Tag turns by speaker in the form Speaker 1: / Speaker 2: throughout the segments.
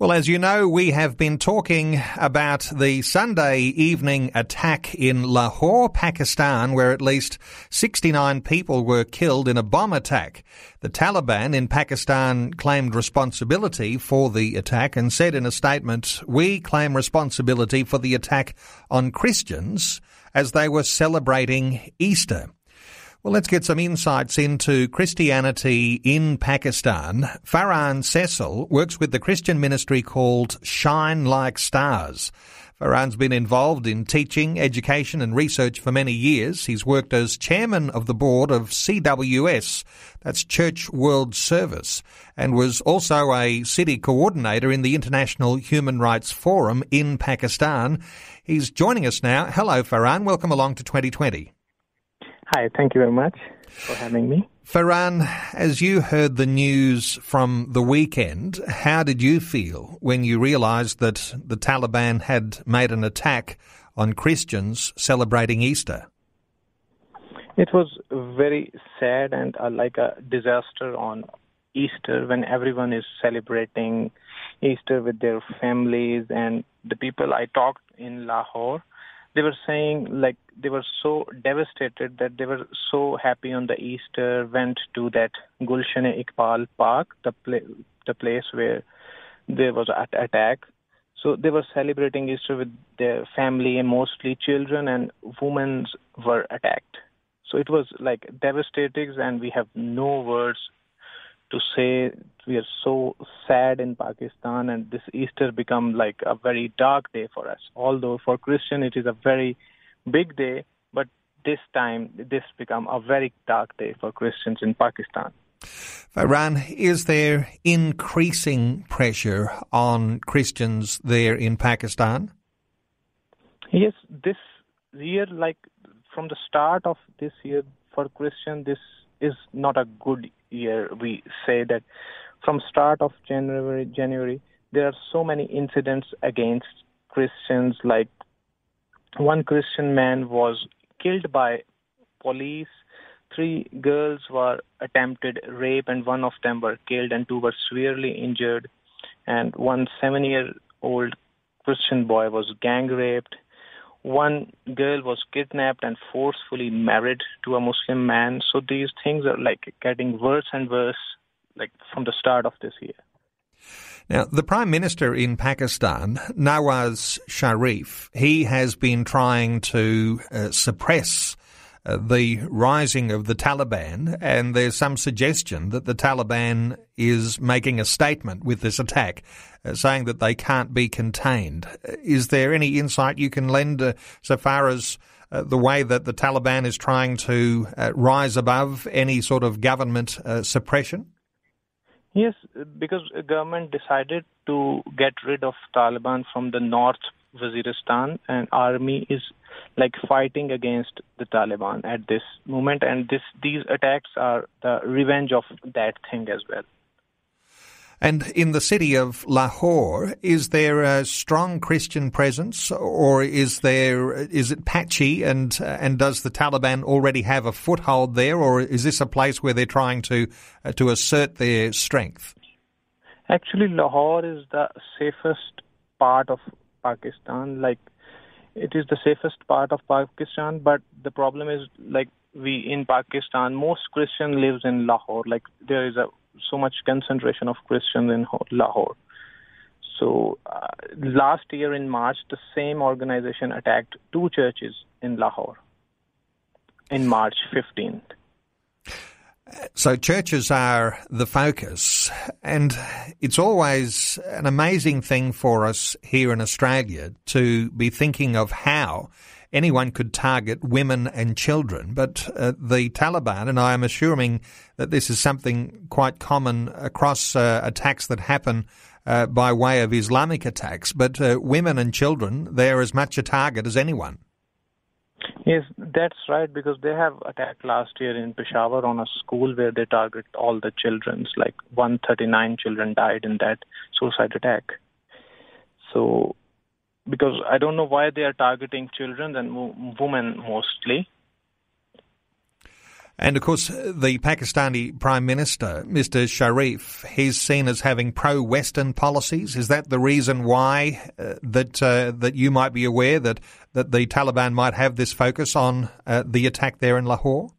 Speaker 1: Well, as you know, we have been talking about the Sunday evening attack in Lahore, Pakistan, where at least 69 people were killed in a bomb attack. The Taliban in Pakistan claimed responsibility for the attack and said in a statement, we claim responsibility for the attack on Christians as they were celebrating Easter. Well, let's get some insights into Christianity in Pakistan. Farhan Cecil works with the Christian ministry called Shine Like Stars. Farhan's been involved in teaching, education and research for many years. He's worked as chairman of the board of CWS, that's Church World Service, and was also a city coordinator in the International Human Rights Forum in Pakistan. He's joining us now. Hello, Farhan. Welcome along to 2020.
Speaker 2: Hi, thank you very much for having me.
Speaker 1: Farhan, as you heard the news from the weekend, how did you feel when you realised that the Taliban had made an attack on Christians celebrating Easter?
Speaker 2: It was very sad and uh, like a disaster on Easter when everyone is celebrating Easter with their families and the people I talked in Lahore they were saying like they were so devastated that they were so happy on the Easter went to that Gulshan Iqbal Park, the the place where there was an attack. So they were celebrating Easter with their family and mostly children and women were attacked. So it was like devastating and we have no words to say we are so sad in Pakistan and this Easter become like a very dark day for us. Although for Christian it is a very big day, but this time this become a very dark day for Christians in Pakistan.
Speaker 1: Farhan, is there increasing pressure on Christians there in Pakistan?
Speaker 2: Yes, this year, like from the start of this year for Christian, this is not a good year. We say that from start of January, January, there are so many incidents against Christians. Like one Christian man was killed by police. Three girls were attempted rape, and one of them were killed, and two were severely injured. And one seven-year-old Christian boy was gang raped one girl was kidnapped and forcefully married to a Muslim man. So these things are like getting worse and worse, like from the start of this year.
Speaker 1: Now, the Prime Minister in Pakistan, Nawaz Sharif, he has been trying to uh, suppress the rising of the Taliban, and there's some suggestion that the Taliban is making a statement with this attack, uh, saying that they can't be contained. Is there any insight you can lend uh, so far as uh, the way that the Taliban is trying to uh, rise above any sort of government uh, suppression?
Speaker 2: Yes, because the government decided to get rid of Taliban from the north Waziristan, and army is like fighting against the Taliban at this moment, and this these attacks are the revenge of that thing as well.
Speaker 1: And in the city of Lahore, is there a strong Christian presence, or is there is it patchy? And and does the Taliban already have a foothold there, or is this a place where they're trying to uh, to assert their strength?
Speaker 2: Actually, Lahore is the safest part of Pakistan. Like it is the safest part of Pakistan, but the problem is like we in Pakistan, most Christian lives in Lahore. Like there is a so much concentration of Christians in Lahore. So uh, last year in March, the same organization attacked two churches in Lahore in March 15th.
Speaker 1: So churches are the focus, and it's always an amazing thing for us here in Australia to be thinking of how anyone could target women and children. But uh, the Taliban, and I am assuming that this is something quite common across uh, attacks that happen uh, by way of Islamic attacks, but uh, women and children, they're as much a target as anyone.
Speaker 2: Yes, that's right, because they have attacked last year in Peshawar on a school where they target all the children. Like 139 children died in that suicide attack. So, because I don't know why they are targeting children and women mostly.
Speaker 1: And of course, the Pakistani Prime Minister, Mr. Sharif, he's seen as having pro-Western policies. Is that the reason why uh, that uh, that you might be aware that that the Taliban might have this focus on uh, the attack there in Lahore?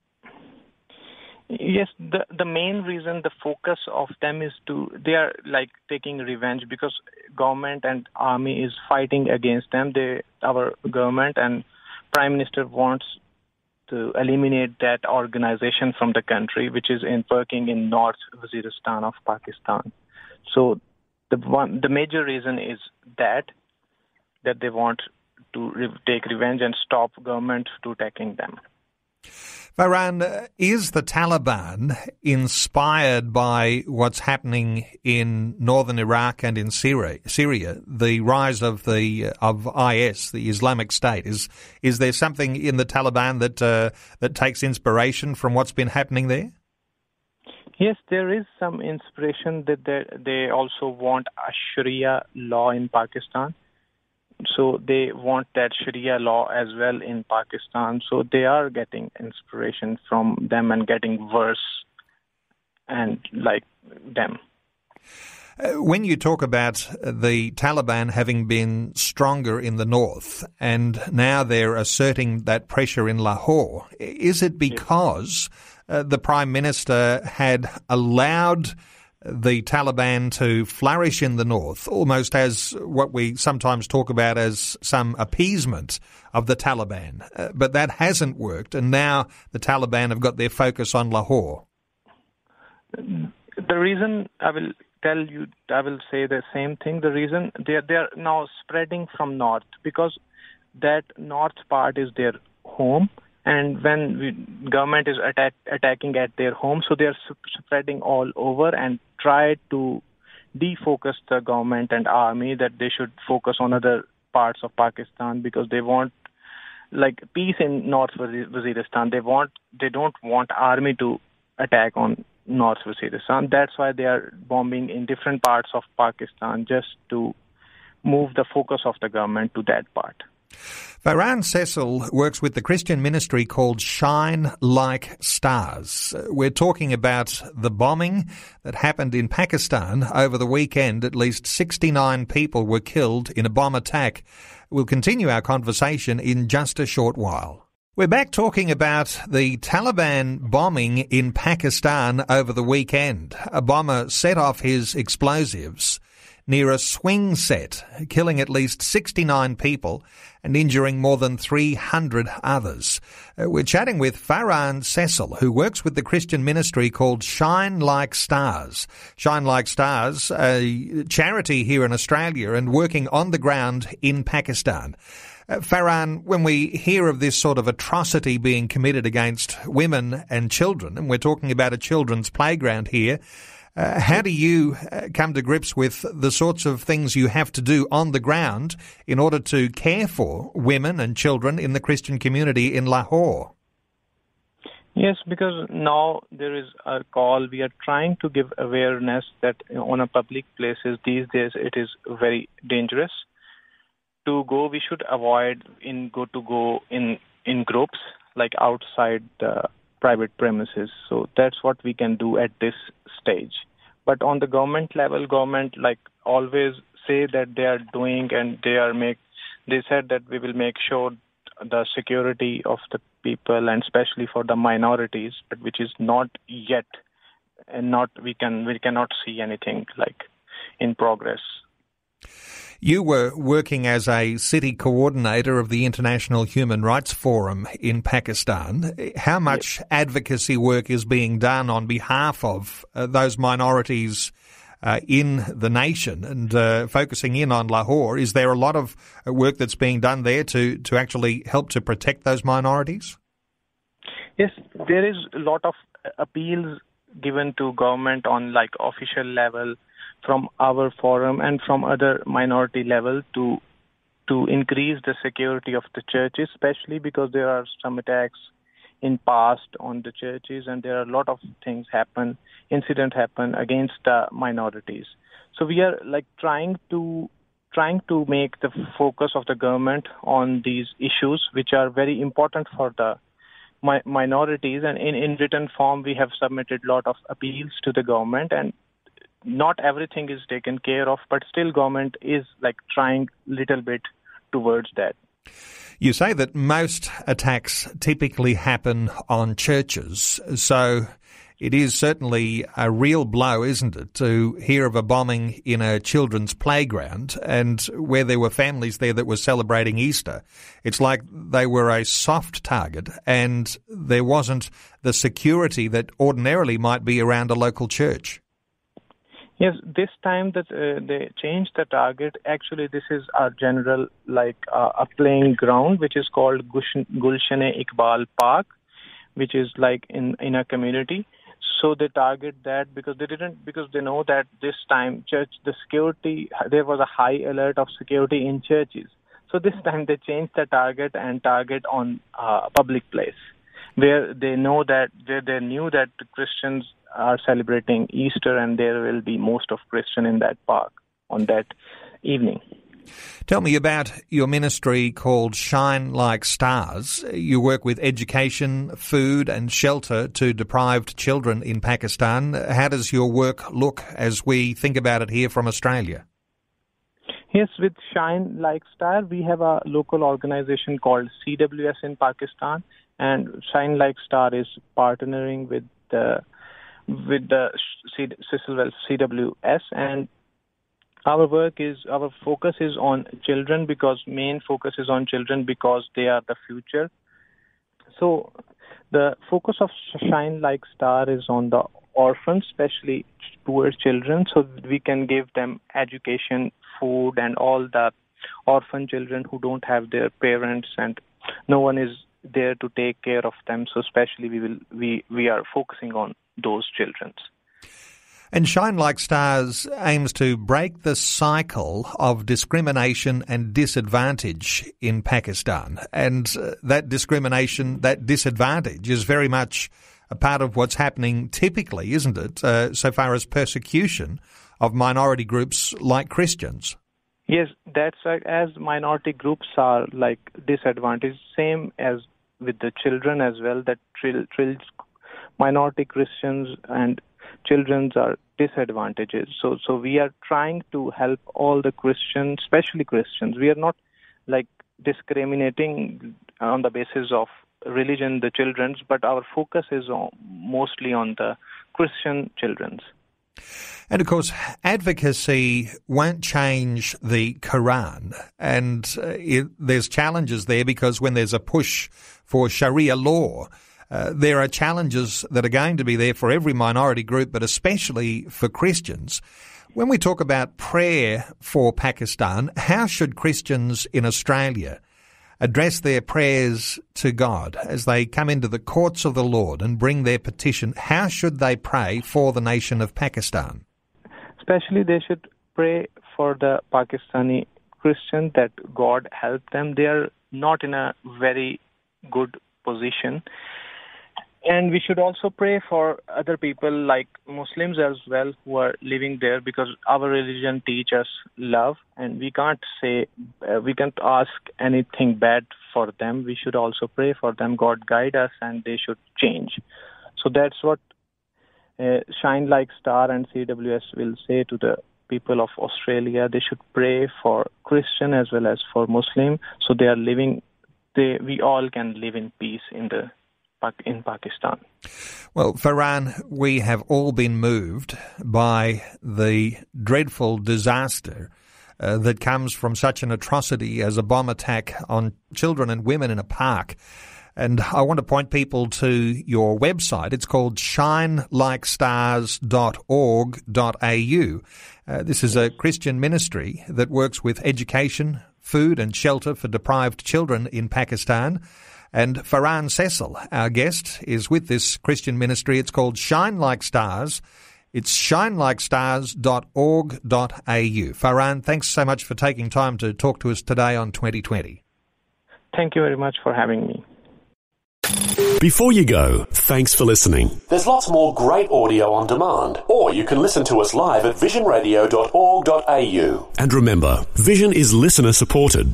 Speaker 2: Yes, the the main reason, the focus of them is to they are like taking revenge because government and army is fighting against them. They our government and prime minister wants to eliminate that organization from the country, which is in working in North Waziristan of Pakistan. So the one, the major reason is that that they want to re- take revenge and stop government to attacking them.
Speaker 1: Farhan, is the Taliban inspired by what's happening in northern Iraq and in Syria? Syria, the rise of the of IS, the Islamic State. Is is there something in the Taliban that uh, that takes inspiration from what's been happening there?
Speaker 2: Yes, there is some inspiration that they, they also want a Sharia law in Pakistan so they want that Sharia law as well in Pakistan. So they are getting inspiration from them and getting worse and like them.
Speaker 1: Uh, when you talk about the Taliban having been stronger in the north and now they're asserting that pressure in Lahore, is it because uh, the Prime Minister had allowed the Taliban to flourish in the north, almost as what we sometimes talk about as some appeasement of the Taliban. Uh, but that hasn't worked, and now the Taliban have got their focus on Lahore.
Speaker 2: The reason I will tell you, I will say the same thing. The reason they are, they are now spreading from north because that north part is their home and when we, government is attack, attacking at their home, so they are spreading all over and try to defocus the government and army that they should focus on other parts of Pakistan because they want like peace in North Waziristan. They want they don't want army to attack on North Waziristan. That's why they are bombing in different parts of Pakistan just to move the focus of the government to that part.
Speaker 1: Farhan Cecil works with the Christian ministry called Shine Like Stars. We're talking about the bombing that happened in Pakistan over the weekend. At least 69 people were killed in a bomb attack. We'll continue our conversation in just a short while. We're back talking about the Taliban bombing in Pakistan over the weekend. A bomber set off his explosives near a swing set, killing at least 69 people and injuring more than 300 others. Uh, we're chatting with Farhan Cecil, who works with the Christian ministry called Shine Like Stars. Shine Like Stars, a charity here in Australia and working on the ground in Pakistan. Uh, Farhan, when we hear of this sort of atrocity being committed against women and children, and we're talking about a children's playground here, uh, how do you uh, come to grips with the sorts of things you have to do on the ground in order to care for women and children in the Christian community in Lahore?
Speaker 2: Yes, because now there is a call. We are trying to give awareness that on a public places these days it is very dangerous to go. We should avoid in go to go in in groups like outside the private premises. So that's what we can do at this stage. But on the government level, government like always say that they are doing and they are make. They said that we will make sure the security of the people and especially for the minorities, but which is not yet, and not we can we cannot see anything like in progress.
Speaker 1: You were working as a city coordinator of the International Human Rights Forum in Pakistan. How much advocacy work is being done on behalf of uh, those minorities uh, in the nation and uh, focusing in on Lahore? Is there a lot of uh, work that's being done there to, to actually help to protect those minorities?
Speaker 2: Yes, there is a lot of appeals given to government on like official level from our forum and from other minority level to to increase the security of the churches, especially because there are some attacks in past on the churches and there are a lot of things happen, incident happen against the minorities. So we are like trying to trying to make the focus of the government on these issues, which are very important for the mi- minorities. And in, in written form, we have submitted lot of appeals to the government, and not everything is taken care of, but still government is like trying little bit towards that.
Speaker 1: You say that most attacks typically happen on churches, so it is certainly a real blow, isn't it, to hear of a bombing in a children's playground and where there were families there that were celebrating Easter. It's like they were a soft target and there wasn't the security that ordinarily might be around a local church.
Speaker 2: Yes, this time that uh, they changed the target. Actually, this is a general like uh, a playing ground, which is called Gulshan Iqbal Park, which is like in in a community. So they target that because they didn't because they know that this time church the security there was a high alert of security in churches. So this time they changed the target and target on uh, public place where they know that they, they knew that Christians are celebrating Easter, and there will be most of Christian in that park on that evening.
Speaker 1: Tell me about your ministry called Shine Like Stars. You work with education, food, and shelter to deprived children in Pakistan. How does your work look as we think about it here from Australia?
Speaker 2: Yes, with Shine Like Star, we have a local organization called CWS in Pakistan, and Shine Like Star is partnering with the with the Cecil CWS, and our work is our focus is on children because main focus is on children because they are the future. So the focus of Shine Like Star is on the orphans, especially poor children, so we can give them education, food, and all the orphan children who don't have their parents and no one is there to take care of them. So especially we will we we are focusing on those children.
Speaker 1: And Shine Like Stars aims to break the cycle of discrimination and disadvantage in Pakistan. And uh, that discrimination, that disadvantage is very much a part of what's happening typically, isn't it, uh, so far as persecution of minority groups like Christians?
Speaker 2: Yes, that's right. As minority groups are like disadvantaged, same as with the children as well, that minority Christians and children are disadvantaged. So, so we are trying to help all the Christians, especially Christians. We are not like discriminating on the basis of religion, the children's, but our focus is on, mostly on the Christian children's.
Speaker 1: And of course, advocacy won't change the Quran. And uh, it, there's challenges there because when there's a push for Sharia law, uh, there are challenges that are going to be there for every minority group, but especially for Christians. When we talk about prayer for Pakistan, how should Christians in Australia address their prayers to God as they come into the courts of the Lord and bring their petition? How should they pray for the nation of Pakistan?
Speaker 2: Especially, they should pray for the Pakistani Christians that God help them. They are not in a very good position and we should also pray for other people like Muslims as well who are living there because our religion teaches love and we can't say uh, we can't ask anything bad for them. We should also pray for them. God guide us and they should change. So that's what uh, Shine Like Star and CWS will say to the people of Australia. They should pray for Christian as well as for Muslim so they are living they we all can live in peace in the in Pakistan.
Speaker 1: Well, Farhan, we have all been moved by the dreadful disaster uh, that comes from such an atrocity as a bomb attack on children and women in a park. And I want to point people to your website. It's called shinelikestars.org.au. Uh, this is a Christian ministry that works with education, food and shelter for deprived children in Pakistan. And Farhan Cecil, our guest, is with this Christian ministry. It's called Shine Like Stars. It's shinelikestars.org.au. Farhan, thanks so much for taking time to talk to us today on 2020.
Speaker 2: Thank you very much for having me.
Speaker 3: Before you go, thanks for listening.
Speaker 4: There's lots more great audio on demand, or you can listen to us live at visionradio.org.au.
Speaker 3: And remember, Vision is listener supported.